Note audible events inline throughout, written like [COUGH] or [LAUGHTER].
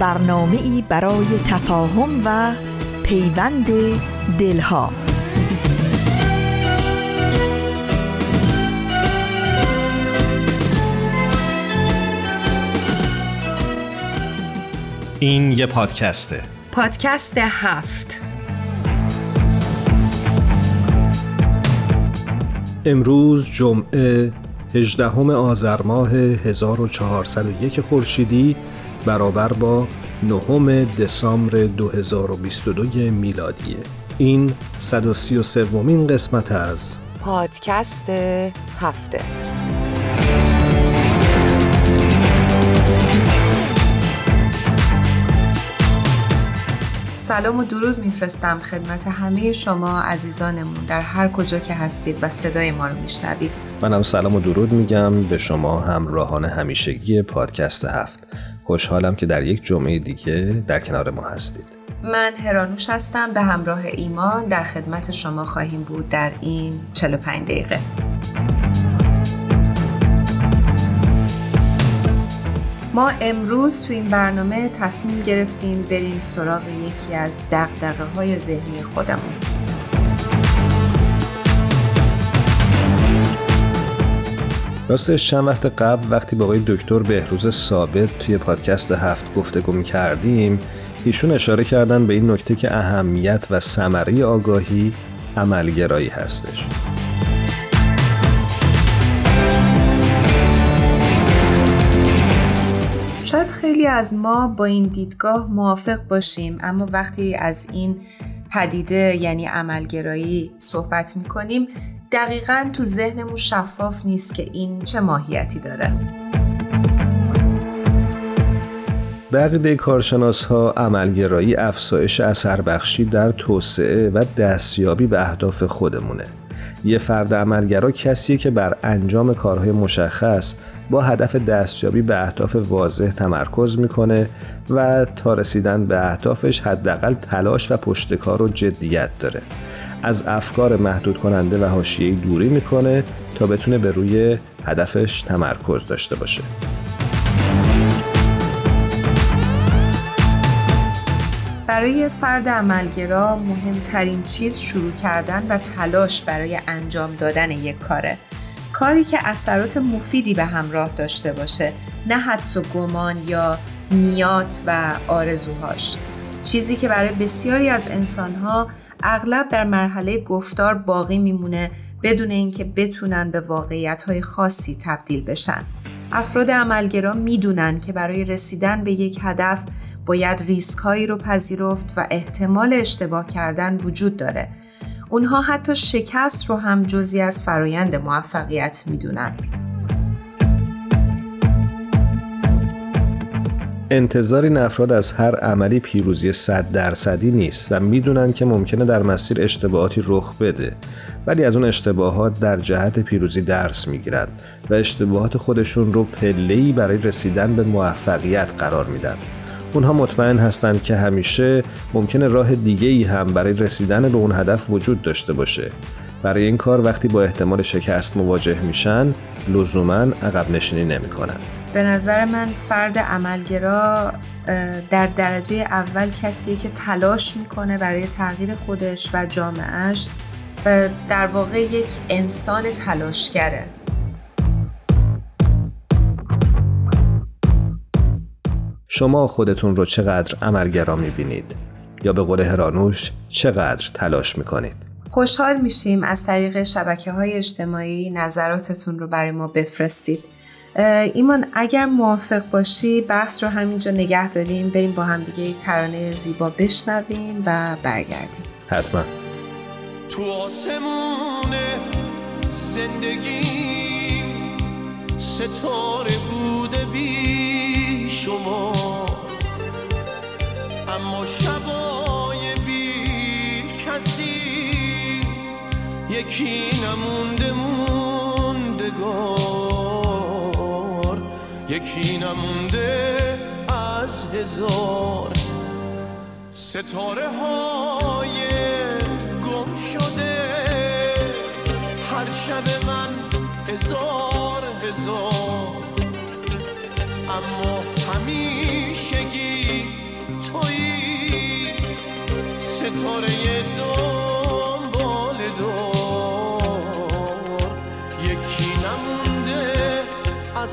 برنامه ای برای تفاهم و پیوند دلها. این یه پادکسته. پادکست هفت. امروز جمعه 18 آذر ماه 1401 خورشیدی برابر با نهم دسامبر 2022 میلادی. این 133 ومین قسمت از پادکست هفته. سلام و درود میفرستم خدمت همه شما عزیزانمون در هر کجا که هستید و صدای ما رو میشنوید. منم سلام و درود میگم به شما همراهان همیشگی پادکست هفت. خوشحالم که در یک جمعه دیگه در کنار ما هستید. من هرانوش هستم به همراه ایمان در خدمت شما خواهیم بود در این 45 دقیقه. ما امروز تو این برنامه تصمیم گرفتیم بریم سراغ یکی از دقدقه های ذهنی خودمون. راستش چند وقت قبل وقتی با آقای دکتر بهروز ثابت توی پادکست هفت گفتگو می کردیم ایشون اشاره کردن به این نکته که اهمیت و ثمره آگاهی عملگرایی هستش. شاید خیلی از ما با این دیدگاه موافق باشیم اما وقتی از این پدیده یعنی عملگرایی صحبت می کنیم دقیقا تو ذهنمون شفاف نیست که این چه ماهیتی داره. بقیده کارشناس ها عملگرایی افزایش اثر بخشی در توسعه و دستیابی به اهداف خودمونه. یه فرد عملگرا کسیه که بر انجام کارهای مشخص با هدف دستیابی به اهداف واضح تمرکز می‌کنه و تا رسیدن به اهدافش حداقل تلاش و پشتکار و جدیت داره. از افکار محدود کننده و حاشیه‌ای دوری می‌کنه تا بتونه به روی هدفش تمرکز داشته باشه. برای فرد عملگرا مهمترین چیز شروع کردن و تلاش برای انجام دادن یک کاره. کاری که اثرات مفیدی به همراه داشته باشه نه حدس و گمان یا نیات و آرزوهاش. چیزی که برای بسیاری از انسانها اغلب در مرحله گفتار باقی میمونه بدون اینکه بتونن به واقعیت خاصی تبدیل بشن افراد عملگرا می‌دونن که برای رسیدن به یک هدف باید ریسک هایی رو پذیرفت و احتمال اشتباه کردن وجود داره. اونها حتی شکست رو هم جزی از فرایند موفقیت می‌دونن. انتظار این افراد از هر عملی پیروزی صد درصدی نیست و می‌دونن که ممکنه در مسیر اشتباهاتی رخ بده. ولی از اون اشتباهات در جهت پیروزی درس می‌گیرند و اشتباهات خودشون رو پله‌ای برای رسیدن به موفقیت قرار میدن. اونها مطمئن هستند که همیشه ممکنه راه دیگه ای هم برای رسیدن به اون هدف وجود داشته باشه. برای این کار وقتی با احتمال شکست مواجه میشن لزوما عقب نشینی نمی‌کنن. به نظر من فرد عملگرا در درجه اول کسیه که تلاش می‌کنه برای تغییر خودش و جامعهش و در واقع یک انسان تلاشگره. شما خودتون رو چقدر عملگرا می‌بینید؟ یا به قول هرانوش چقدر تلاش می‌کنید؟ خوشحال میشیم از طریق شبکه های اجتماعی نظراتتون رو برای ما بفرستید. ایمان اگر موافق باشی بحث رو همینجا نگه داریم. بریم با هم دیگه یک ترانه زیبا بشنویم و برگردیم. حتما. تو آسمون زندگی ستاره بوده بی شما اما شبای یکی نمونده موندگار یکی نمونده از هزار. ستاره های گم شده هر شب من هزار هزار. اما همیشگی تویی ستاره دنبال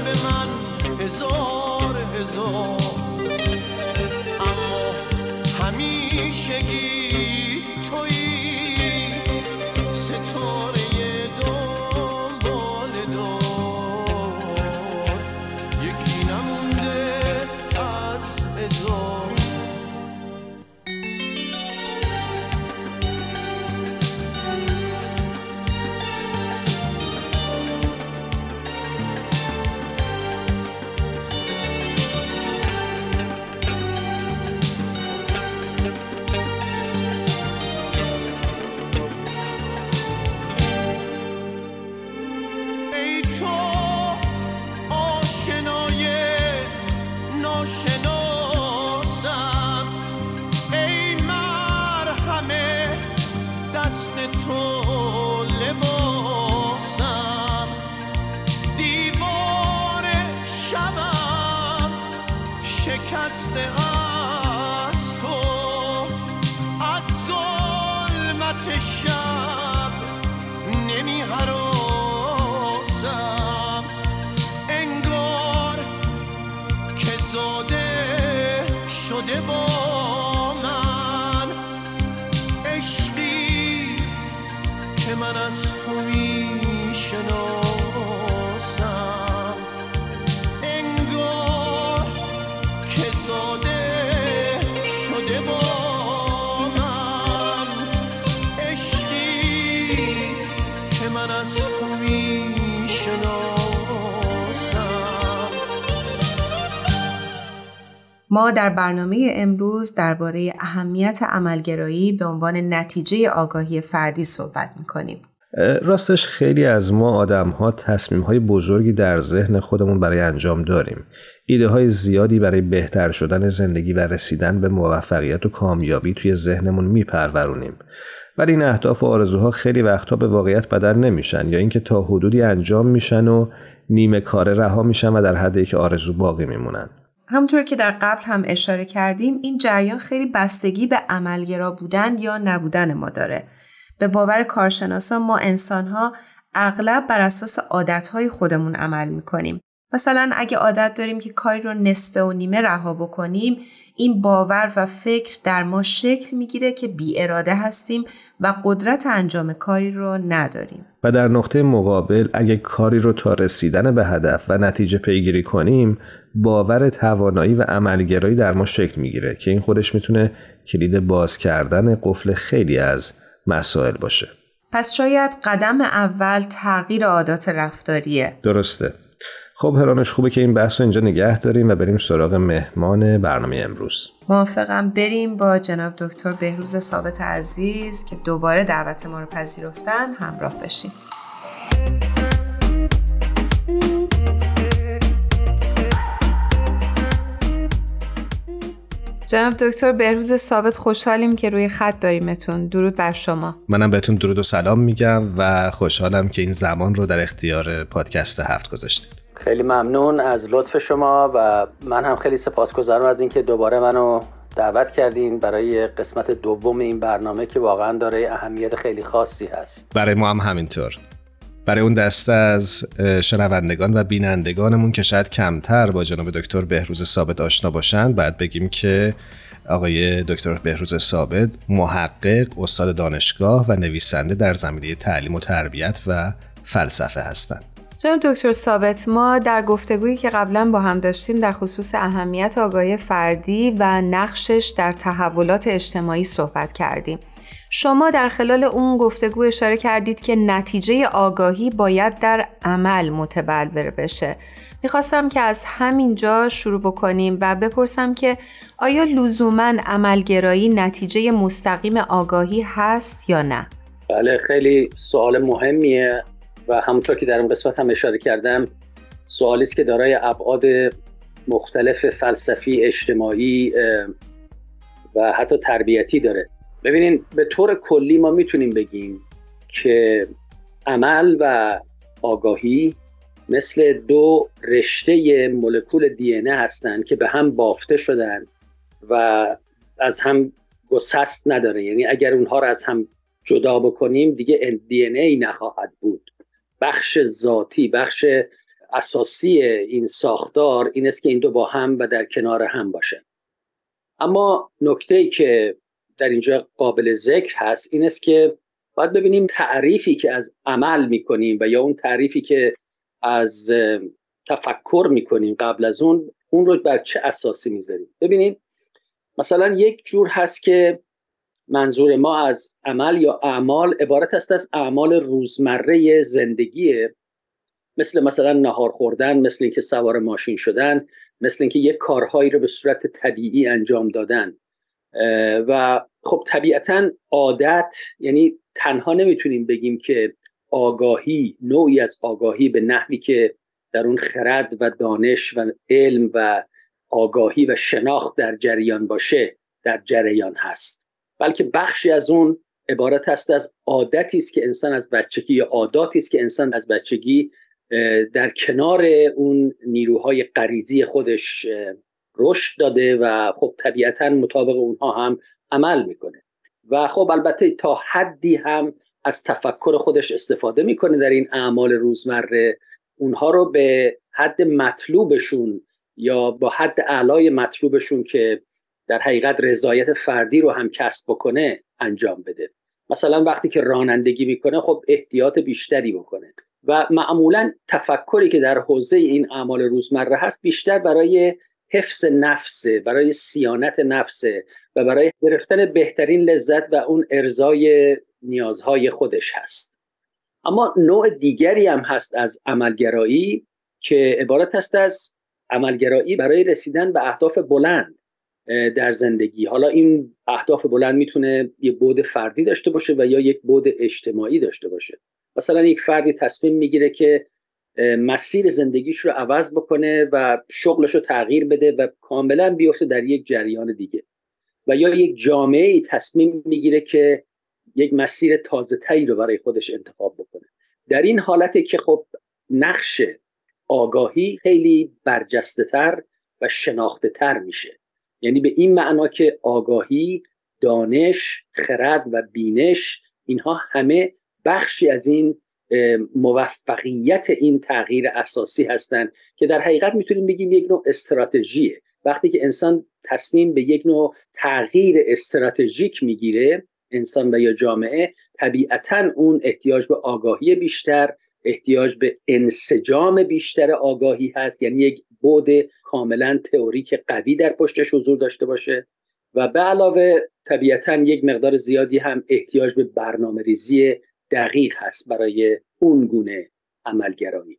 شب من هزار هزار. اما همیشگی ما در برنامه امروز درباره اهمیت عملگرایی به عنوان نتیجه آگاهی فردی صحبت می‌کنیم. راستش خیلی از ما آدم ها تصمیم های بزرگی در ذهن خودمون برای انجام داریم. ایده های زیادی برای بهتر شدن زندگی و رسیدن به موفقیت و کامیابی توی ذهنمون میپرورونیم. ولی این اهداف و آرزوها خیلی وقتها به واقعیت بدل نمیشن یا اینکه تا حدودی انجام میشن و نیمه کار رها میشن و در حدی که آرزو باقی میمونن. همونطور که در قبل هم اشاره کردیم این جریان خیلی بستگی به عملگرا بودن یا نبودن ما داره. به باور کارشناسان ما انسانها اغلب بر اساس عادتهای خودمون عمل می‌کنیم. مثلا اگه عادت داریم که کاری رو نصفه و نیمه رها بکنیم این باور و فکر در ما شکل می‌گیره که بی اراده هستیم و قدرت انجام کاری رو نداریم. و در نقطه مقابل اگه کاری رو تا رسیدن به هدف و نتیجه پیگیری کنیم باور توانایی و عملگرایی در ما شکل می‌گیره که این خودش می‌تونه کلید باز کردن قفل خیلی از مسائل باشه. پس شاید قدم اول تغییر عادات رفتاریه. درسته. خب هرانش خوبه که این بحث رو اینجا نگه داریم و بریم سراغ مهمان برنامه امروز. موافقم. بریم با جناب دکتر بهروز ثابت عزیز که دوباره دعوت ما رو پذیرفتن همراه بشیم. جناب دکتر بهروز ثابت خوشحالیم که روی خط داریمتون. درود بر شما. منم بهتون درود و سلام میگم و خوشحالم که این زمان رو در اختیار پادکست هفت گذاشتید. خیلی ممنون از لطف شما و من هم خیلی سپاسگزارم از اینکه دوباره منو دعوت کردین برای قسمت دوم این برنامه که واقعا داره اهمیت خیلی خاصی هست. برای ما هم همینطور. برای اون دسته از شنوندگان و بینندگانمون که شاید کمتر با جناب دکتر بهروز ثابت آشنا باشند بعد بگیم که آقای دکتر بهروز ثابت محقق استاد دانشگاه و نویسنده در زمینه تعلیم و تربیت و فلسفه هستند. جناب دکتر ثابت ما در گفتگویی که قبلا با هم داشتیم در خصوص اهمیت آگاهی فردی و نقشش در تحولات اجتماعی صحبت کردیم. شما در خلال اون گفتگو اشاره کردید که نتیجه آگاهی باید در عمل متبلور بشه می‌خواستم که از همینجا شروع بکنیم و بپرسم که آیا لزوما عملگرایی نتیجه مستقیم آگاهی هست یا نه؟ بله خیلی سوال مهمیه و همونطور که در اون قسمت هم اشاره کردم سوالی است که دارای ابعاد مختلف فلسفی اجتماعی و حتی تربیتی داره ببینین به طور کلی ما می‌تونیم بگیم که عمل و آگاهی مثل دو رشته مولکول دی هستند که به هم بافته شدن و از هم گسست نداره. یعنی اگر اونها رو از هم جدا بکنیم دیگه دی ای نخواهد بود. بخش ذاتی بخش اساسی این ساختار این است که این دو با هم و در کنار هم باشه. اما نکته ای که در اینجا قابل ذکر هست این است که باید ببینیم تعریفی که از عمل می‌کنیم و یا اون تعریفی که از تفکر می‌کنیم قبل از اون اون رو بر چه اساسی می‌ذاریم؟ ببینید مثلا یک جور هست که منظور ما از عمل یا اعمال عبارت است از اعمال روزمره زندگیه مثل مثلا نهار خوردن مثل اینکه سوار ماشین شدن مثل اینکه یک کارهایی رو به صورت طبیعی انجام دادن. و خب طبیعتا عادت یعنی تنها نمی‌تونیم بگیم که آگاهی نوعی از آگاهی به نحوی که در اون خرد و دانش و علم و آگاهی و شناخت در جریان باشه در جریان هست. بلکه بخشی از اون عبارت است از عادتی است که انسان از بچگی یا عاداتی است که انسان از بچگی در کنار اون نیروهای غریزی خودش رشد داده و خب طبیعتا مطابق اونها هم عمل می‌کنه. و خب البته تا حدی هم از تفکر خودش استفاده می‌کنه در این اعمال روزمره. اونها رو به حد مطلوبشون یا با حد اعلای مطلوبشون که در حقیقت رضایت فردی رو هم کسب بکنه انجام بده. مثلا وقتی که رانندگی می‌کنه خب احتیاط بیشتری بکنه. و معمولا تفکری که در حوزه این اعمال روزمره هست بیشتر برای حفظ نفسه برای سیانت نفسه و برای گرفتن بهترین لذت و اون ارزای نیازهای خودش هست. اما نوع دیگری هم هست از عملگرایی که عبارت است از عملگرایی برای رسیدن به اهداف بلند در زندگی. حالا این اهداف بلند می‌تونه یه بود فردی داشته باشه و یا یک بود اجتماعی داشته باشه. مثلا یک فردی تصمیم می‌گیره که مسیر زندگیش رو عوض بکنه و شغلش رو تغییر بده و کاملا بیفته در یک جریان دیگه. و یا یک جامعه تصمیم می‌گیره که یک مسیر تازه تایی رو برای خودش انتخاب بکنه. در این حالت که خب نقش آگاهی خیلی برجسته تر و شناخته تر میشه. یعنی به این معنا که آگاهی دانش خرد و بینش اینها همه بخشی از این موفقیت این تغییر اساسی هستند که در حقیقت می‌تونیم بگیم یک نوع استراتژیه. وقتی که انسان تصمیم به یک نوع تغییر استراتژیک می‌گیره انسان و یا جامعه طبیعتا اون احتیاج به آگاهی بیشتر احتیاج به انسجام بیشتر آگاهی هست یعنی یک بود کاملا تئوریک قوی در پشتش حضور داشته باشه. و به علاوه طبیعتا یک مقدار زیادی هم احتیاج به برنامه ریزی دقیق هست برای اون گونه عملگرایی.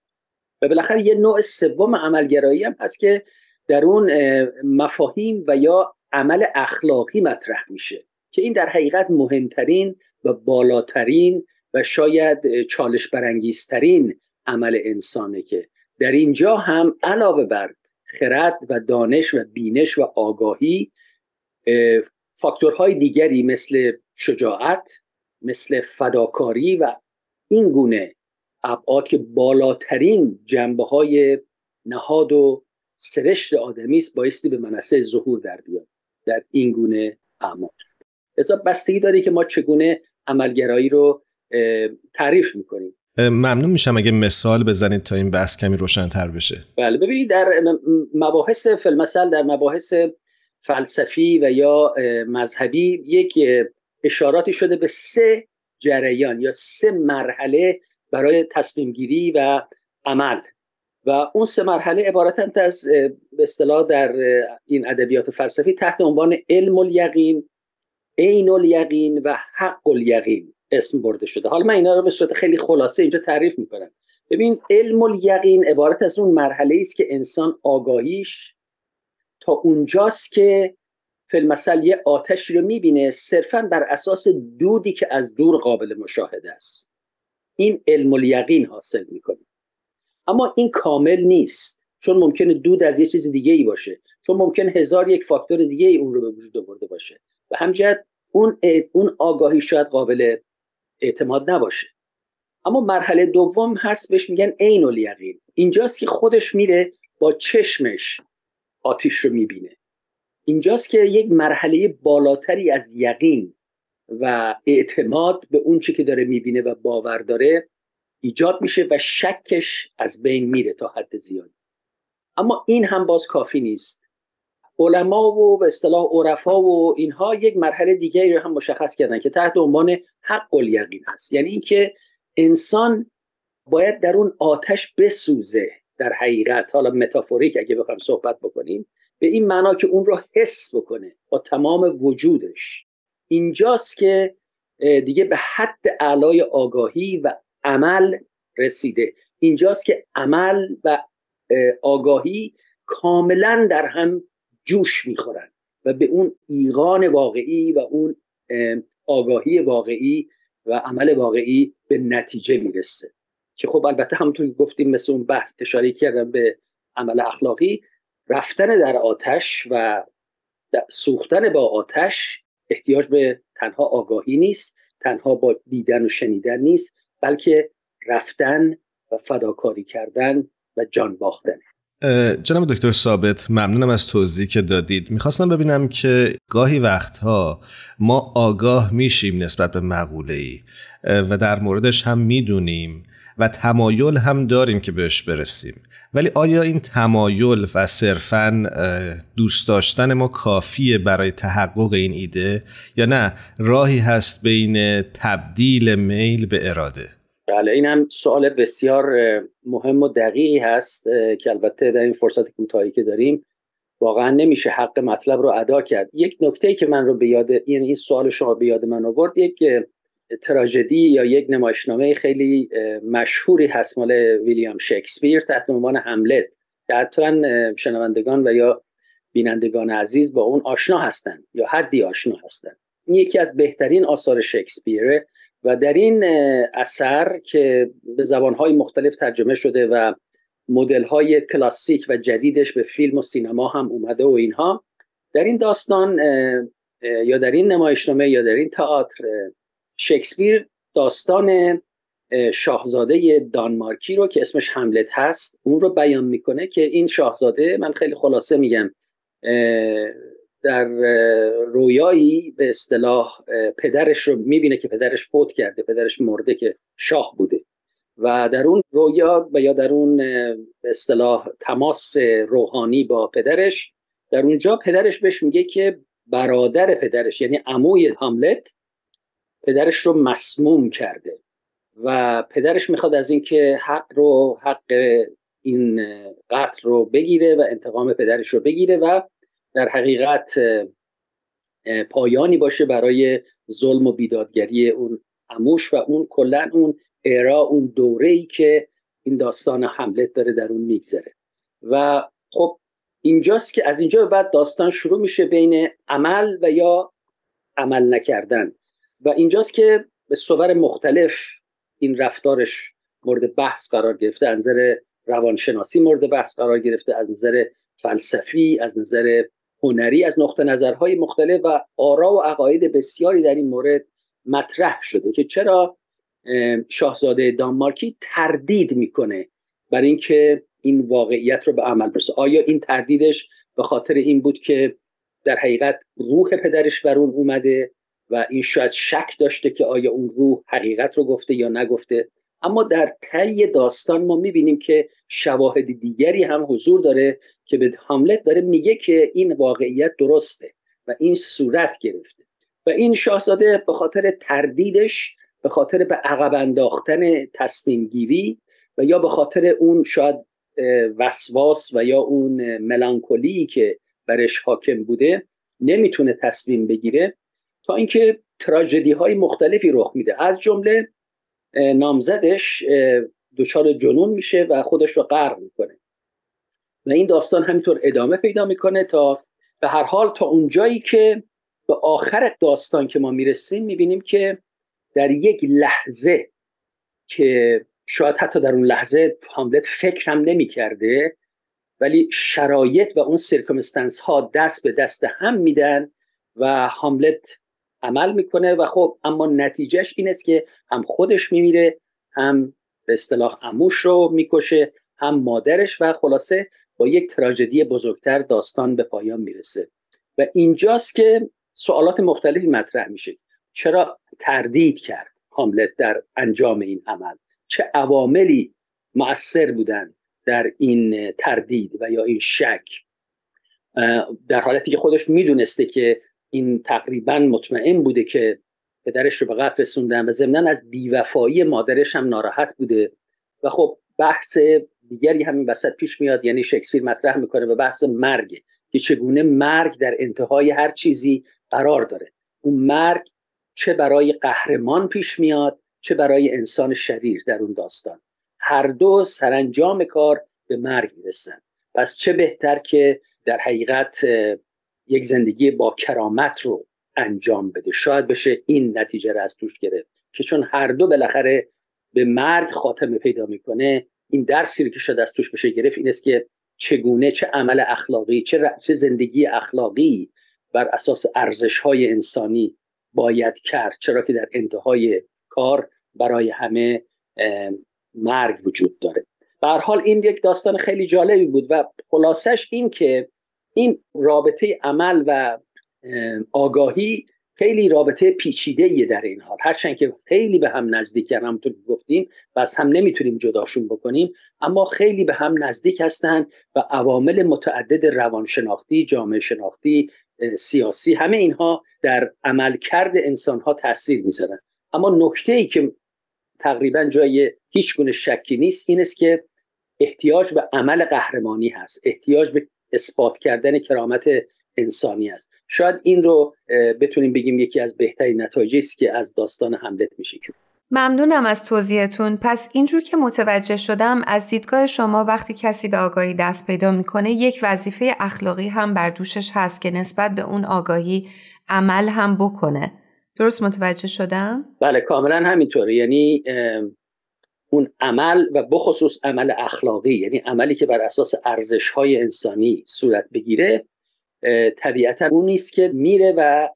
و بالاخره یه نوع سوم عملگرایی هم هست که در اون مفاهیم و یا عمل اخلاقی مطرح میشه که این در حقیقت مهمترین و بالاترین و شاید چالش برانگیزترین عمل انسانه که در اینجا هم علاوه بر خرد و دانش و بینش و آگاهی فاکتورهای دیگری مثل شجاعت مثل فداکاری و این گونه ابعاد که بالاترین جنبه های نهاد و سرشت آدمی است بایستی به منصه ظهور در بیاد در این گونه اعمال. لذا بستگی داره که ما چگونه عملگرایی رو تعریف می‌کنیم. ممنون میشم اگه مثال بزنید تا این بحث کمی روشنتر بشه. بله ببینید در مباحث فلمسل در مباحث فلسفی و یا مذهبی یک اشاراتی شده به سه جریان یا سه مرحله برای تصمیم گیری و عمل. و اون سه مرحله عبارتند از به اصطلاح در این ادبیات فلسفی تحت عنوان علم الیقین عین الیقین و حق الیقین اسم برده شده. حالا من اینا رو به صورت خیلی خلاصه اینجا تعریف می‌کنم. ببین علم الیقین عبارت از اون مرحله است که انسان آگاهیش تا اونجاست که فیلمسل یه آتش رو می‌بینه صرفا بر اساس دودی که از دور قابل مشاهده است. این علم الیقین حاصل می‌کنه. اما این کامل نیست. چون ممکنه دود از یه چیز دیگه ای باشه. چون ممکن هزار یک فاکتور دیگه ای اون رو به وجود آورده باشه. و همجد اون اون آگاهی شاید قابل اعتماد نباشه. اما مرحله دوم هست بهش میگن عین الیقین. اینجاست که خودش میره با چشمش آتیش رو می‌بینه. اینجاست که یک مرحله بالاتری از یقین و اعتماد به اون چی که داره می‌بینه و باور داره ایجاد میشه و شکش از بین میره تا حد زیادی. اما این هم باز کافی نیست. علما و به اصطلاح عرفا و اینها یک مرحله دیگری رو هم مشخص کردن که تحت عنوان حق الیقین هست. یعنی اینکه انسان باید در اون آتش بسوزه در حقیقت. حالا متافوریک اگه بخوام صحبت بکنیم. به این معنا که اون رو حس بکنه با تمام وجودش. اینجاست که دیگه به حد اعلای آگاهی و عمل رسیده. اینجاست که عمل و آگاهی کاملا در هم جوش می‌خورن و به اون ایقان واقعی و اون آگاهی واقعی و عمل واقعی به نتیجه می‌رسه. که خب البته همونطور گفتیم مثل اون بحث اشاره کردم به عمل اخلاقی رفتن در آتش و سوختن با آتش احتیاج به تنها آگاهی نیست تنها با دیدن و شنیدن نیست بلکه رفتن و فداکاری کردن و جان باختن. جناب دکتر ثابت ممنونم از توضیحی که دادید. می‌خواستم ببینم که گاهی وقتها ما آگاه میشیم نسبت به مقوله ای و در موردش هم می‌دونیم و تمایل هم داریم که بهش برسیم. ولی آیا این تمایل و صرفا دوست داشتن ما کافیه برای تحقق این ایده یا نه؟ راهی هست بین تبدیل میل به اراده. بله این هم سوال بسیار مهم و دقیقی هست که البته در این فرصت کوتاهی که داریم واقعا نمیشه حق مطلب رو ادا کرد. یک نکته که من رو به یاد یعنی این سوال شما به یاد من آورد یک تراژدی یا یک نمایشنامه خیلی مشهوری هست مال ویلیام شکسپیر تحت عنوان هملت. که حتما شنوندگان و یا بینندگان عزیز با اون آشنا هستند یا حدی آشنا هستند این یکی از بهترین آثار شکسپیره و در این اثر که به زبانهای مختلف ترجمه شده و مدل کلاسیک و جدیدش به فیلم و سینما هم اومده و اینها در این داستان یا در این نمایشنامه یا در این تئاتر شکسپیر داستان شاهزاده دانمارکی رو که اسمش هملت هست اون رو بیان می‌کنه که این شاهزاده من خیلی خلاصه میگم در رویایی به اصطلاح پدرش رو می‌بینه که پدرش فوت کرده پدرش مرده که شاه بوده. و در اون رویا و یا در اون به اصطلاح تماس روحانی با پدرش در اونجا پدرش بهش میگه که برادر پدرش یعنی عموی هاملت پدرش رو مسموم کرده و پدرش می‌خواد از اینکه حق رو حق این قتل رو بگیره و انتقام پدرش رو بگیره و در حقیقت پایانی باشه برای ظلم و بیدادگری اون اموش و اون کلا اون ارا اون دوره ای که این داستان حملت داره در اون میگذره. و خب اینجاست که از اینجا به بعد داستان شروع میشه بین عمل و یا عمل نکردن. و اینجاست که به صور مختلف این رفتارش مورد بحث قرار گرفته از نظر روانشناسی مورد بحث قرار گرفته از نظر فلسفی از نظر هنری از نقطه نظرهای مختلف و آرا و عقاید بسیاری در این مورد مطرح شده که چرا شاهزاده دانمارکی تردید می‌کنه بر اینکه این واقعیت رو به عمل برسه. آیا این تردیدش به خاطر این بود که در حقیقت روح پدرش بر اون اومده؟ و این شاید شک داشته که آیا اون روح حقیقت رو گفته یا نگفته. اما در طی داستان ما می‌بینیم که شواهد دیگری هم حضور داره که به هاملت داره میگه که این واقعیت درسته و این صورت گرفته. و این شاهزاده به خاطر تردیدش به خاطر به عقب انداختن تصمیم گیری و یا به خاطر اون شاید وسواس و یا اون ملانکولی که برش حاکم بوده نمی‌تونه تصمیم بگیره. تا اینکه تراژدی های مختلفی رخ میده. از جمله نامزدش دچار جنون میشه و خودش رو غرق می‌کنه. و این داستان همینطور ادامه پیدا می‌کنه تا به هر حال تا اونجایی که به آخر داستان که ما می‌رسیم می‌بینیم که در یک لحظه که شاید حتی در اون لحظه هاملت فکر هم نمی‌کرده ولی شرایط و اون سرکمستنس ها دست به دست هم میدن و هاملت عمل می‌کنه و خب اما نتیجهش این است که هم خودش میمیره هم به اصطلاح اموش رو می‌کشه هم مادرش و خلاصه با یک تراژدی بزرگتر داستان به پایان می‌رسه. و اینجاست که سوالات مختلفی مطرح میشه. چرا تردید کرد هاملت در انجام این عمل؟ چه عواملی مؤثر بودن در این تردید و یا این شک؟ در حالتی که خودش می‌دونسته که این تقریبا مطمئن بوده که پدرش رو به قتل رسوندن و ضمنا از بیوفایی مادرش هم ناراحت بوده. و خب بحث دیگری همین وسط پیش میاد یعنی شکسپیر مطرح می‌کنه به بحث مرگ که چگونه مرگ در انتهای هر چیزی قرار داره. اون مرگ چه برای قهرمان پیش میاد چه برای انسان شریر در اون داستان. هر دو سرانجام کار به مرگ می‌رسن. پس چه بهتر که در حقیقت یک زندگی با کرامت رو انجام بده. شاید بشه این نتیجه رو از توش گرفت که چون هر دو بالاخره به مرگ خاتمه پیدا می‌کنه این درسی که شاید از توش بشه گرفت این است که چگونه چه عمل اخلاقی چه, چه زندگی اخلاقی بر اساس ارزش های انسانی باید کرد. چرا که در انتهای کار برای همه مرگ وجود داره. به حال این یک داستان خیلی جالبی بود و خلاصش این که این رابطه عمل و آگاهی خیلی رابطه پیچیده ایه در این حال. هرچند که خیلی به هم نزدیک همونطور که گفتیم و از هم نمی‌تونیم جداشون بکنیم اما خیلی به هم نزدیک هستند و عوامل متعدد روانشناختی جامعه شناختی سیاسی همه اینها در عملکرد انسان ها تاثیر می‌ذارن. اما نکته ای که تقریبا جای هیچ گونه شکی نیست این است که احتیاج به عمل قهرمانی هست. احتیاج به اثبات کردن کرامت انسانی است. شاید این رو بتونیم بگیم یکی از بهترین نتایجی است که از داستان حملت میشه ممنونم از توضیحتون. پس اینجور که متوجه شدم از دیدگاه شما وقتی کسی به آگاهی دست پیدا می‌کنه یک وظیفه اخلاقی هم بر دوشش هست که نسبت به اون آگاهی عمل هم بکنه. درست متوجه شدم؟ بله کاملا همینطوره. یعنی اون عمل و بخصوص عمل اخلاقی یعنی عملی که بر اساس ارزش های انسانی صورت بگیره طبیعتا اون نیست که میره و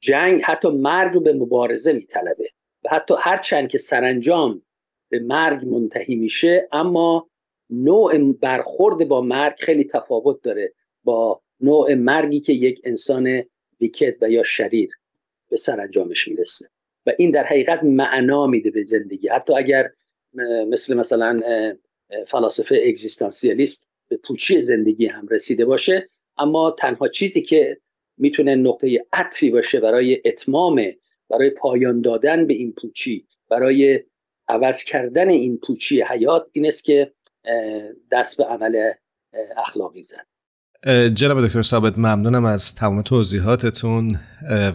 جنگ حتی مرگ رو به مبارزه میطلبه. و حتی هرچند که سرانجام به مرگ منتهی میشه اما نوع برخورد با مرگ خیلی تفاوت داره با نوع مرگی که یک انسان ویکت و یا شریر به سرانجامش می‌رسه. و این در حقیقت معنا میده به زندگی. حتی اگر مثل مثلا فلاسفه اگزیستانسیالیست به پوچی زندگی هم رسیده باشه اما تنها چیزی که می‌تونه نقطه عطفی باشه برای اتمام برای پایان دادن به این پوچی برای عوض کردن این پوچی حیات این است که دست به عمل اخلاقی زد. جناب دکتر ثابت ممنونم از تمام توضیحاتتون.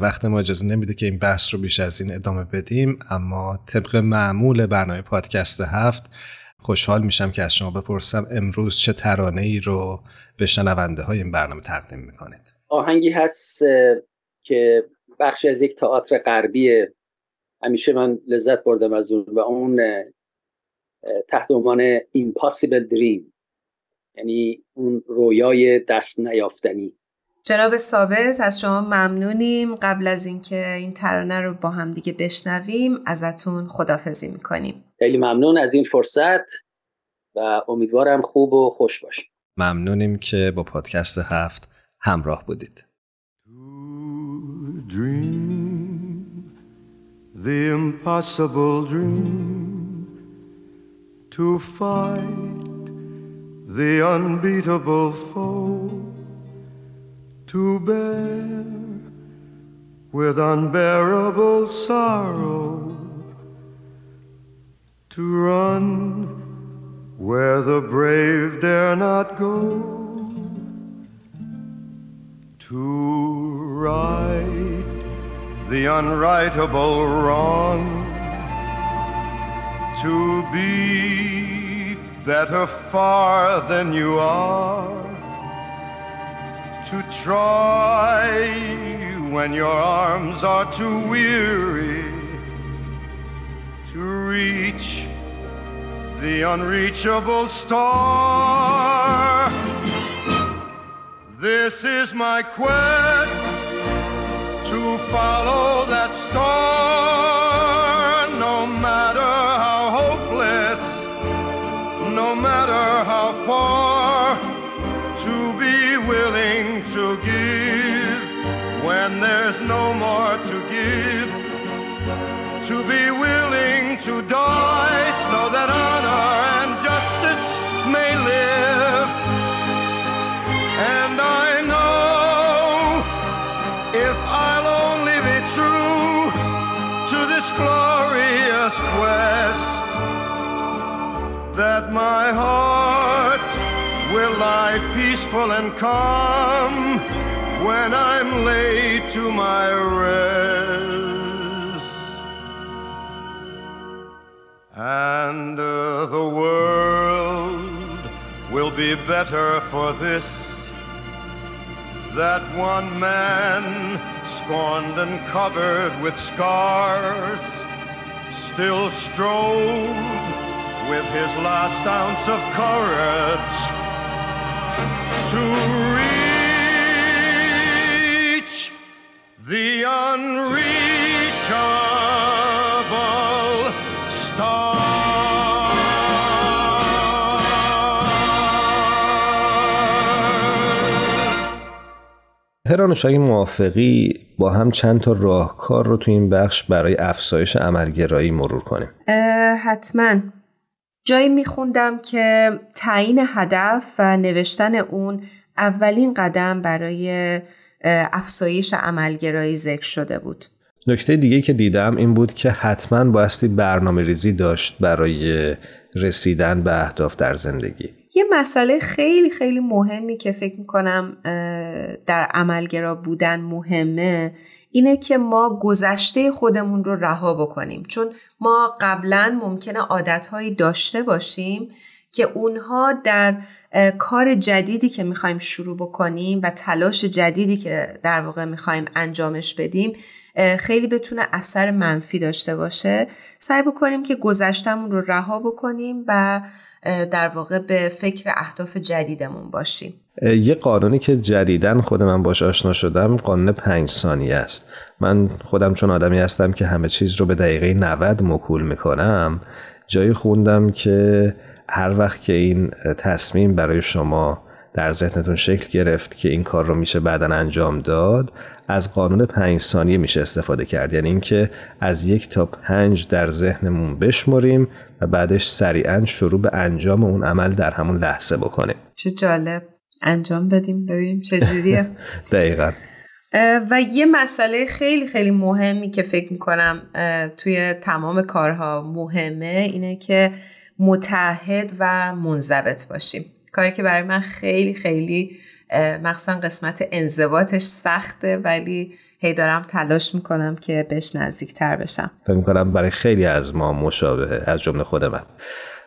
وقت ما اجازه نمیده که این بحث رو بیش از این ادامه بدیم اما طبق معمول برنامه پادکست هفت خوشحال میشم که از شما بپرسم امروز چه ترانه ای رو به شنونده های این برنامه تقدیم می‌کنید؟ آهنگی هست که بخشی از یک تئاتر غربی. همیشه من لذت بردم از اون و اون تحت عنوان Impossible Dream. یعنی اون رویای دست نیافتنی. جناب ثابت از شما ممنونیم. قبل از اینکه این ترانه رو با هم دیگه بشنویم ازتون خدافزی می‌کنیم. خیلی ممنون از این فرصت و امیدوارم خوب و خوش باشید ممنونیم که با پادکست هفت همراه بودید. The impossible dream to fight the unbeatable foe, to bear with unbearable sorrow, to run where the brave dare not go, to right the unrightable wrong to be better far than you are, to try when your arms are too weary, to reach the unreachable star. This is my quest to follow that star when there's no more to give, to be willing to die so that honor and justice may live. And I know if I'll only be true to this glorious quest that my heart will lie peaceful and calm when I'm laid to my rest. And uh, the world will be better for this. That one man, scorned and covered with scars, still strove with his last ounce of courage to unreachable star. هرانوش اگه موافقی با هم چند تا راهکار رو تو این بخش برای افزایش عملگرایی مرور کنیم حتما جایی میخوندم که تعیین هدف و نوشتن اون اولین قدم برای افزایش عملگرایی ذکر شده بود. نکته دیگه که دیدم این بود که حتما بایستی برنامه ریزی داشت برای رسیدن به اهداف در زندگی. یه مسئله خیلی خیلی مهمی که فکر می‌کنم در عملگرا بودن مهمه اینه که ما گذشته خودمون رو رها بکنیم چون ما قبلا ممکنه عادتهایی داشته باشیم که اونها در کار جدیدی که می‌خوایم شروع بکنیم و تلاش جدیدی که در واقع می‌خوایم انجامش بدیم خیلی بتونه اثر منفی داشته باشه. سعی بکنیم که گذشتمون رو رها بکنیم و در واقع به فکر اهداف جدیدمون باشیم. یه قانونی که جدیدن خود من باش آشنا شدم قانون پنج ثانیه است. من خودم چون آدمی هستم که همه چیز رو به دقیقه 90 مکول می‌کنم جایی خوندم که هر وقت که این تصمیم برای شما در ذهنتون شکل گرفت که این کار رو میشه بعدا انجام داد از قانون پنج ثانیه میشه استفاده کرد. یعنی اینکه از یک تا پنج در ذهنمون بشمریم و بعدش سریعا شروع به انجام اون عمل در همون لحظه بکنیم. چه جالب. انجام بدیم ببینیم چجوریه [LAUGHS] دقیقا. و یه مسئله خیلی خیلی مهمی که فکر می‌کنم توی تمام کارها مهمه اینه که متحد و منضبط باشیم. کاری که برای من خیلی خیلی مخصوصا قسمت انضباطش سخته ولی هی دارم تلاش می‌کنم که بهش نزدیکتر بشم. فکر می‌کنم برای خیلی از ما مشابهه از جمله خود من.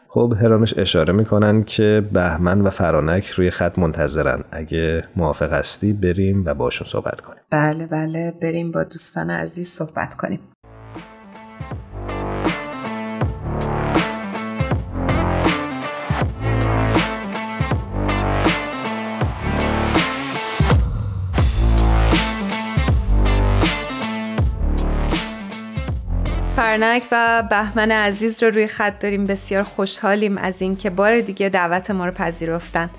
خب هرانش اشاره می‌کنن که بهمن و فرانک روی خط منتظرن. اگه موافق هستی بریم و باشون صحبت کنیم. بله بله. بریم با دوستان عزیز صحبت کنیم. فرنک و بهمن عزیز رو روی خط داریم. بسیار خوشحالیم از اینکه بار دیگه دعوت ما رو پذیرفتن.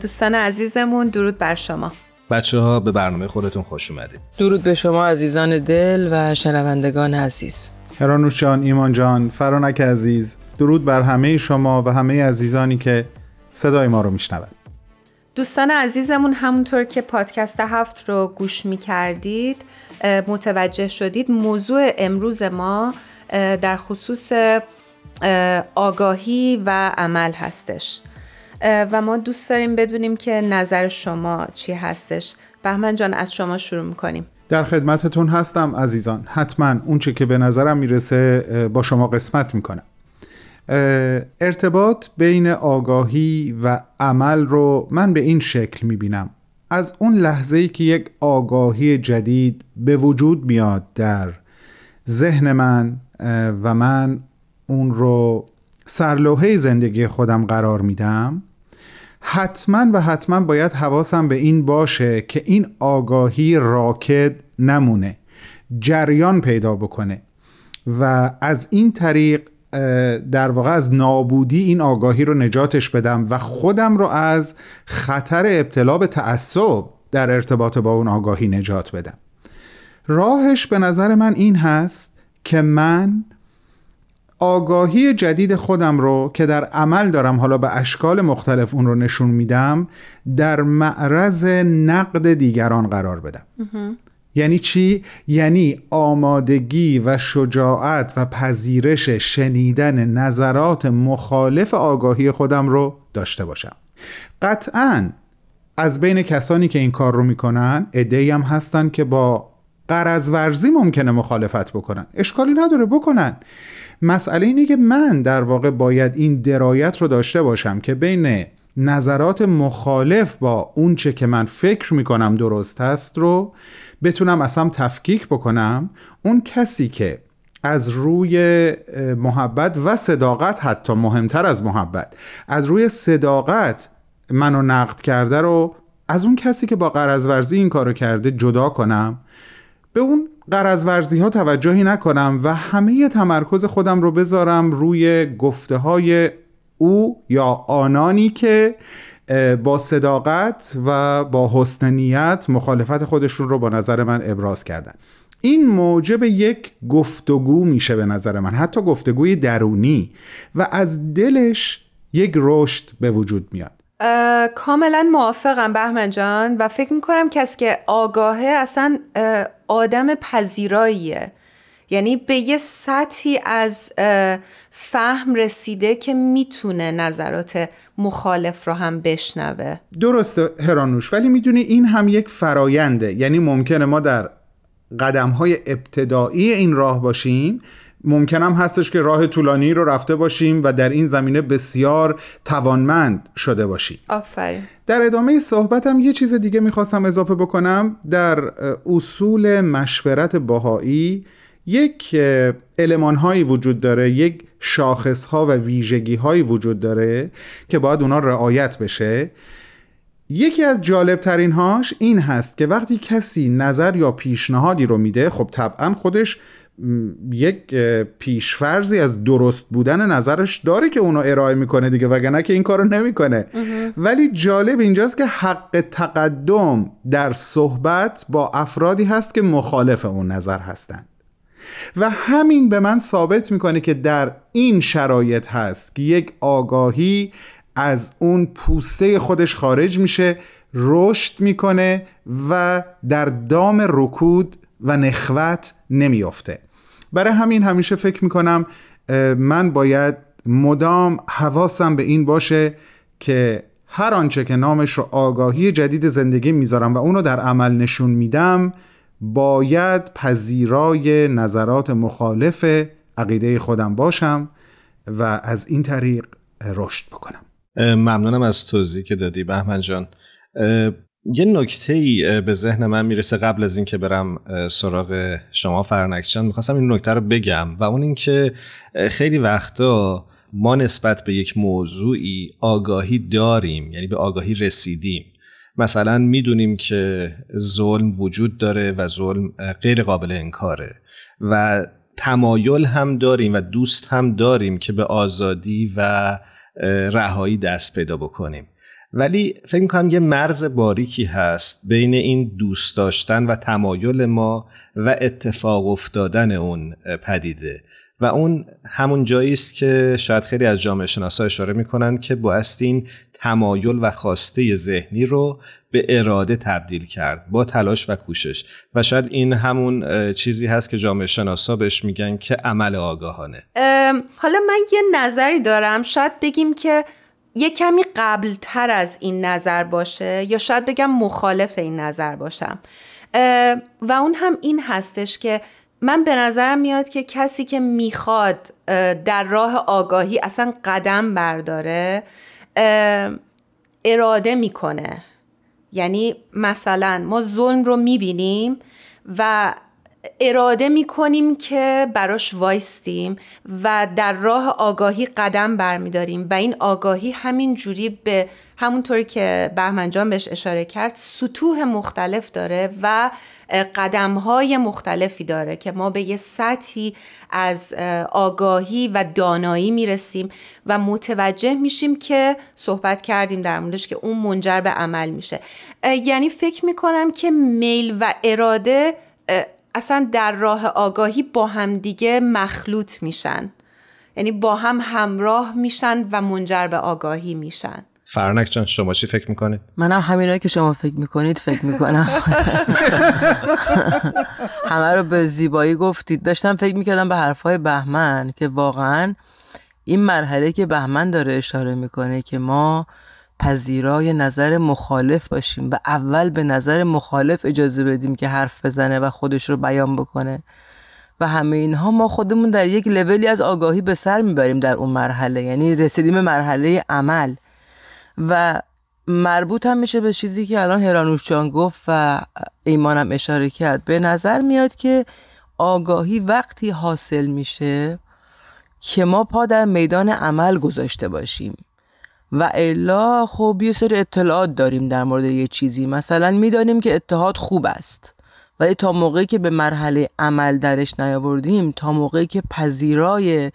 دوستان عزیزمون درود بر شما. بچه ها به برنامه خودتون خوش اومدید. درود به شما عزیزان دل و شنوندگان عزیز. هرانوش جان ایمان جان فرانک عزیز درود بر همه شما و همه عزیزانی که صدای ما رو میشنوند. دوستان عزیزمون همونطور که پادکست هفت رو گوش می کردید متوجه شدید موضوع امروز ما در خصوص آگاهی و عمل هستش. و ما دوست داریم بدونیم که نظر شما چی هستش. بهمن جان از شما شروع می‌کنیم. در خدمتتون هستم عزیزان. حتما اونچه که به نظرم می‌رسه با شما قسمت می‌کنم. ارتباط بین آگاهی و عمل رو من به این شکل می‌بینم. از اون لحظه ای که یک آگاهی جدید به وجود میاد در ذهن من و من اون رو سرلوحه زندگی خودم قرار میدم حتما و حتما باید حواسم به این باشه که این آگاهی راکد نمونه جریان پیدا بکنه. و از این طریق در واقع از نابودی این آگاهی رو نجاتش بدم و خودم رو از خطر ابتلا به تعصب در ارتباط با اون آگاهی نجات بدم. راهش به نظر من این هست که من آگاهی جدید خودم رو که در عمل دارم حالا به اشکال مختلف اون رو نشون میدم در معرض نقد دیگران قرار بدم. یعنی چی؟ یعنی آمادگی و شجاعت و پذیرش شنیدن نظرات مخالف آگاهی خودم رو داشته باشم. قطعا از بین کسانی که این کار رو می‌کنن ادهی هم هستن که با قرض ورزی ممکنه مخالفت بکنن. اشکالی نداره بکنن. مسئله اینه که من در واقع باید این درایت رو داشته باشم که بین نظرات مخالف با اونچه که من فکر می‌کنم درست هست رو بتونم اصلا تفکیک بکنم اون کسی که از روی محبت و صداقت حتی مهمتر از محبت از روی صداقت منو نقد کرده رو از اون کسی که با قرض این کارو کرده جدا کنم به اون قرض ها توجهی نکنم و همه تمرکز خودم رو بذارم روی گفته های او یا آنانی که با صداقت و با حسن نیت مخالفت خودشون رو با نظر من ابراز کردن. این موجب یک گفتگو میشه به نظر من حتی گفتگوی درونی و از دلش یک رشد به وجود میاد. کاملا موافقم بهمن جان و فکر می‌کنم کسی که آگاهه اصلا آدم پذیراییه. یعنی به یه سطحی از فهم رسیده که می‌تونه نظرات مخالف رو هم بشنوه. درسته هرانوش ولی می‌دونی این هم یک فراینده یعنی ممکنه ما در قدم های ابتدایی این راه باشیم. ممکنم هستش که راه طولانی رو رفته باشیم و در این زمینه بسیار توانمند شده باشیم. آفرین. در ادامه صحبتم یه چیز دیگه می‌خواستم اضافه بکنم. در اصول مشورت باهایی یک علمان هایی وجود داره یک شاخص ها و ویژگی هایی وجود داره که باید اونا رعایت بشه. یکی از جالب ترین هاش این هست که وقتی کسی نظر یا پیشنهادی رو میده خب طبعا خودش یک پیشفرزی از درست بودن نظرش داره که اونو ارائه می‌کنه دیگه وگرنه که این کارو نمی‌کنه. ولی جالب اینجاست که حق تقدم در صحبت با افرادی هست که مخالف اون نظر هستند و همین به من ثابت می‌کنه که در این شرایط هست که یک آگاهی از اون پوسته خودش خارج میشه رشد می‌کنه و در دام رکود و نخوت نمیافته. برای همین همیشه فکر می‌کنم من باید مدام حواسم به این باشه که هر آنچه که نامش رو آگاهی جدید زندگی می‌ذارم و اونو در عمل نشون میدم باید پذیرای نظرات مخالف عقیده خودم باشم و از این طریق رشد بکنم. ممنونم از توضیح که دادی بهمن جان. یه نکته ای به ذهن من می‌رسه قبل از اینکه برم سراغ شما فرنکشان می‌خواستم این نکته رو بگم و اون اینکه خیلی وقتا ما نسبت به یک موضوعی آگاهی داریم یعنی به آگاهی رسیدیم. مثلا می‌دونیم که ظلم وجود داره و ظلم غیر قابل انکاره و تمایل هم داریم و دوست هم داریم که به آزادی و رهایی دست پیدا بکنیم. ولی فکر می‌کنم یه مرز باریکی هست بین این دوست داشتن و تمایل ما و اتفاق افتادن اون پدیده. و اون همون جایی است که شاید خیلی از جامعه شناسا اشاره می‌کنند که بایستی این تمایل و خواسته ذهنی رو به اراده تبدیل کرد با تلاش و کوشش. و شاید این همون چیزی هست که جامعه شناسا بهش میگن که عمل آگاهانه. حالا من یه نظری دارم. شاید بگیم که یه کمی قبل تر از این نظر باشه یا شاید بگم مخالف این نظر باشم. و اون هم این هستش که من به نظرم میاد که کسی که می‌خواد در راه آگاهی اصلا قدم برداره اراده می‌کنه. یعنی مثلا ما ظلم رو می‌بینیم و اراده می‌کنیم که براش وایستیم و در راه آگاهی قدم برمیداریم و این آگاهی همین جوری به همونطوری که بهمنجان بهش اشاره کرد سطوح مختلف داره و قدم های مختلفی داره که ما به یه سطحی از آگاهی و دانایی می‌رسیم و متوجه میشیم که صحبت کردیم در موردش که اون منجر به عمل میشه. یعنی فکر می‌کنم که میل و اراده اصلا در راه آگاهی با هم دیگه مخلوط میشن. یعنی با هم همراه میشن و منجر به آگاهی میشن. فرنک جان شما چی فکر می‌کنید؟ منم همینایی که شما فکر می‌کنید فکر می‌کنم. [LAUGHS] همه رو به زیبایی گفتید. داشتم فکر می‌کردم به حرفای بهمن که واقعا این مرحله که بهمن داره اشاره می‌کنه که ما پذیرای نظر مخالف باشیم و اول به نظر مخالف اجازه بدیم که حرف بزنه و خودش رو بیان بکنه. و همه اینها ما خودمون در یک لولی از آگاهی به سر می‌بریم در اون مرحله. یعنی رسیدیم مرحله عمل. و مربوط هم میشه به چیزی که الان هرانوش جان گفت و ایمانم اشاره کرد. به نظر میاد که آگاهی وقتی حاصل میشه که ما پا در میدان عمل گذاشته باشیم. و الا خب یه سری اطلاعات داریم در مورد یه چیزی. مثلا می‌دانیم که اتحاد خوب است. ولی تا موقعی که به مرحله عمل درش نیاوردیم تا موقعی که پذیرای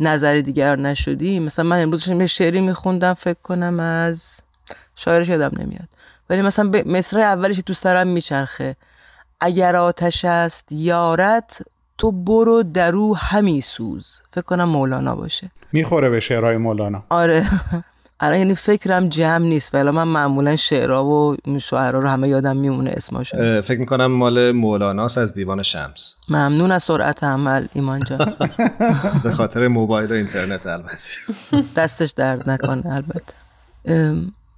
نظر دیگر نشدیم مثلا من امروز یه شعری میخوندم فکر کنم از شاعرش یادم نمیاد. ولی مثلا به مصرع اولش تو سرم میچرخه. اگر آتش است یارت تو برو درو همی سوز. فکر کنم مولانا باشه. می‌خوره به شعرهای مولانا. آره. الان یعنی فکرم جمع نیست ولی من معمولا شعرها و شعرها رو همه یادم میمونه اسمشون فکر می‌کنم مال مولاناس از دیوان شمس. ممنون از سرعت عمل ایمان جان. [LAUGHS] به خاطر موبایل و اینترنت البته. [LAUGHS] دستش درد نکنه البته.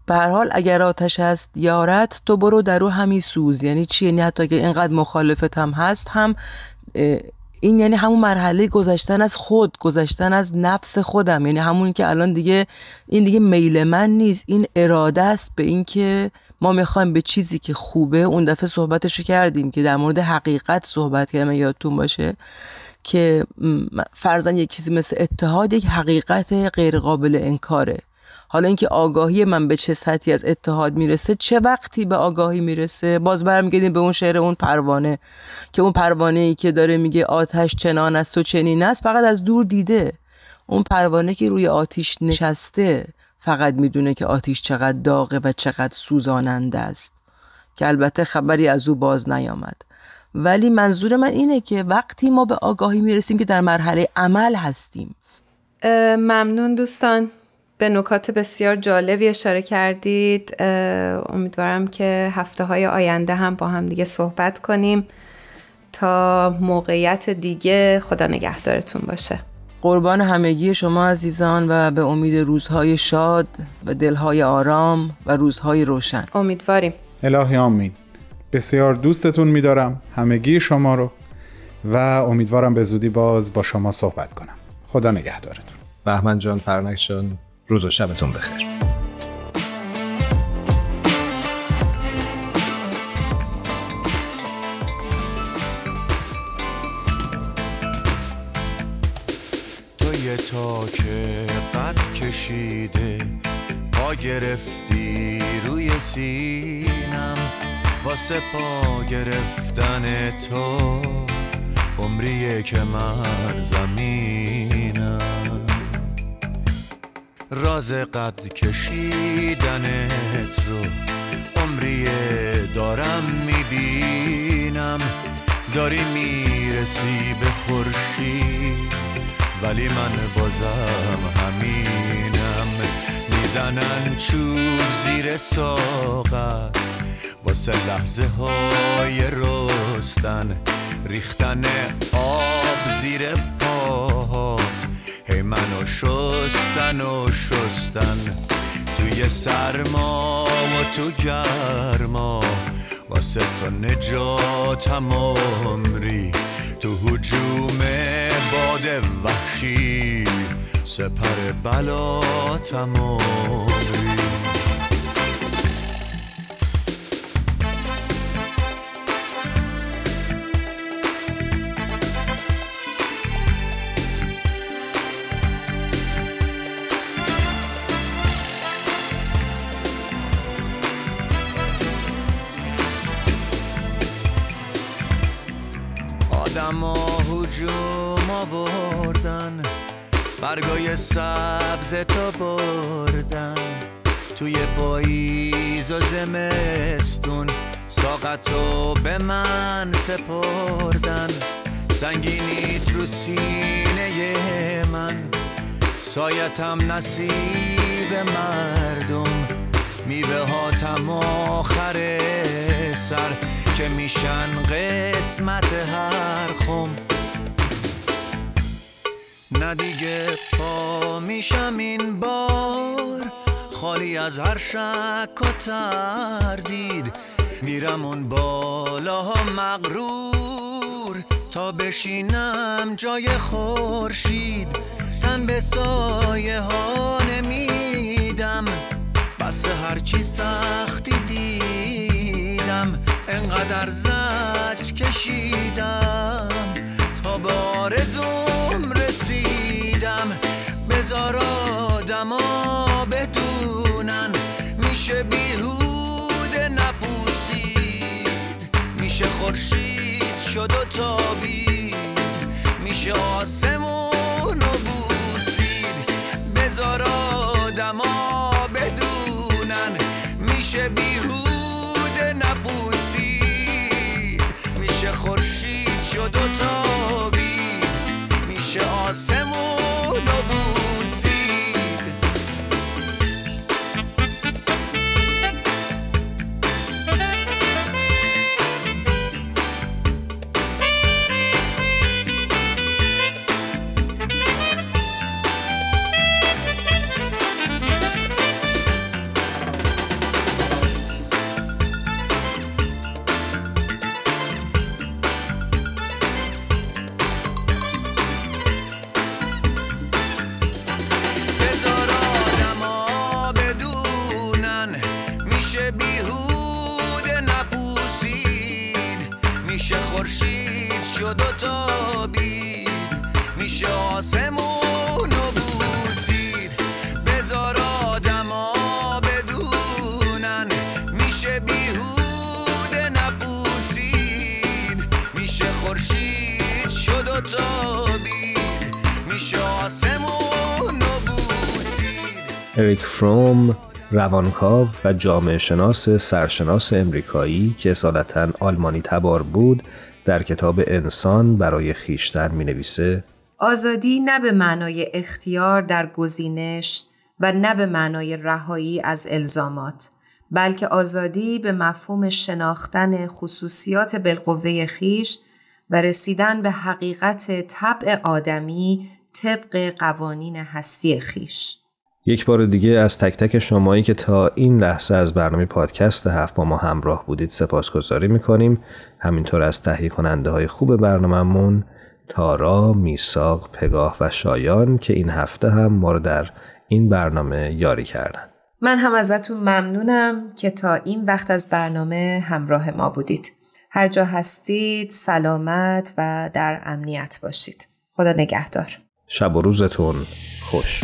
به حال اگر آتش هست یارت تو برو درو همی سوز. یعنی چی؟ یعنی حتی که اینقدر مخالفت هم هست هم این یعنی همون مرحله گذشتن از خود گذشتن از نفس خودم. یعنی همون که الان دیگه این دیگه میل من نیست. این اراده است به اینکه ما می‌خوایم به چیزی که خوبه اون دفعه صحبتشو کردیم که در مورد حقیقت صحبت کردم. یادتون باشه که فرزن یک چیزی مثل اتحاد یک حقیقت غیرقابل انکاره. حالا اینکه آگاهی من به چه سطحی از اتحاد می‌رسه چه وقتی به آگاهی می‌رسه؟ باز برمیگردیم به اون شعر اون پروانه که اون پروانه ای که داره میگه آتش چنان است و چنین است فقط از دور دیده. اون پروانه که روی آتیش نشسته فقط می‌دونه که آتیش چقدر داغه و چقدر سوزاننده است که البته خبری از او باز نیامد. ولی منظور من اینه که وقتی ما به آگاهی می‌رسیم که در مرحله عمل هستیم. ممنون دوستان. به نکات بسیار جالبی اشاره کردید. امیدوارم که هفته های آینده هم با هم دیگه صحبت کنیم تا موقعیت دیگه خدا نگهدارتون باشه. قربان همگی شما عزیزان و به امید روزهای شاد و دلهای آرام و روزهای روشن. امیدواریم. الهی آمین. بسیار دوستتون میدارم همگی شما رو و امیدوارم به زودی باز با شما صحبت کنم. خدا نگهدارتون. بهمن جان فرنک جان روز و شبتون بخیر. توی تا که قد کشیده پا گرفتی روی سینم. واسه پا گرفتن تو عمریه که من زمینم راز قد کشیدنت رو عمریه دارم می‌بینم. داری می‌رسی به خورشید ولی من بازم همینم. می‌زنن چوب زیر ساقت واسه لحظه های رستن. ریختن آب زیر هی منو شستن و شستن توی سرما و تو گرما. واسه تو نجاتم عمری. تو حجوم باد وحشی. سپر بلاتم عمری. آدما هجوم آوردن برگای سبز تا بردن. توی پاییز و زمستون ساقتو به من سپردن. سنگینیت رو سینه من سایتم نصیب مردم. میوه هاتم آخر سر. که میشن قسمت هر خم. نه پا میشم این بار خالی از هر شک و تردید. میرم اون بالاها مغرور تا بشینم جای خورشید. تن به سایه ها نمیدم بس هرچی سختی دیدم. انقدر زجر کشیدم تا به آرزوم رسیدم. بزار آدما بدونن میشه بیهوده نپوسید. میشه خورشید شد و تابید. میشه آسمون و بوسید. بزار آدما بدونن میشه بیهوده خورشید شد و تابید میشه آسمون و روانکاو و جامعه شناس سرشناس امریکایی که اصالتا آلمانی تبار بود در کتاب انسان برای خیشتن می نویسه آزادی نه به معنای اختیار در گزینش و نه به معنای رهایی از الزامات بلکه آزادی به مفهوم شناختن خصوصیات بالقوه خیش و رسیدن به حقیقت طبع آدمی طبق قوانین هستی خیش. یک بار دیگه از تک تک شمایی که تا این لحظه از برنامه پادکست هفت با ما همراه بودید سپاسگزاری می‌کنیم همینطور از تهیه کننده های خوب برنامهمون تارا، میساق، پگاه و شایان که این هفته هم ما رو در این برنامه یاری کردن من هم ازتون ممنونم که تا این وقت از برنامه همراه ما بودید. هر جا هستید سلامت و در امنیت باشید. خدا نگهدار. شب و روزتون خوش